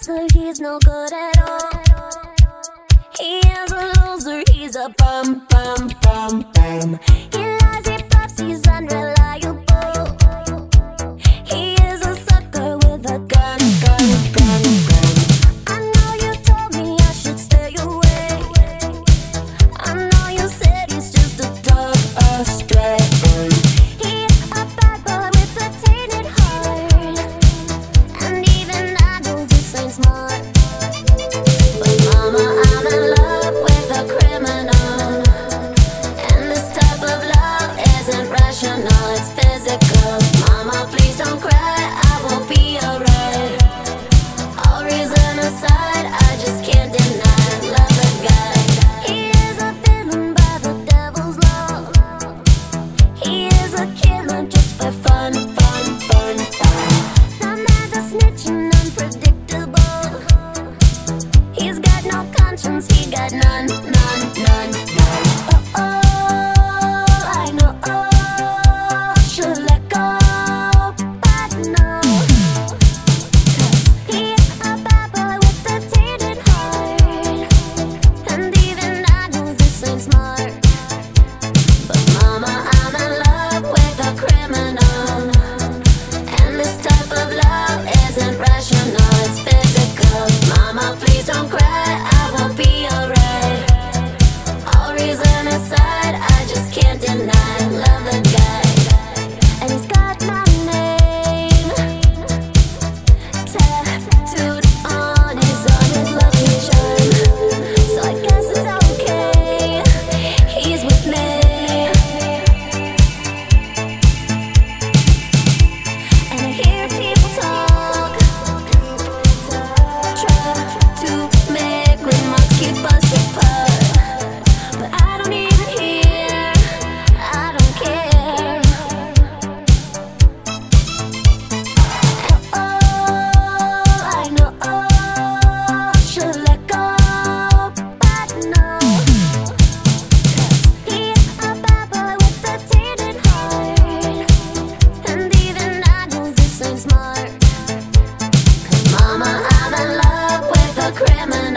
master, he's no good at all. He is a loser, he's a bum bum bum. så krämen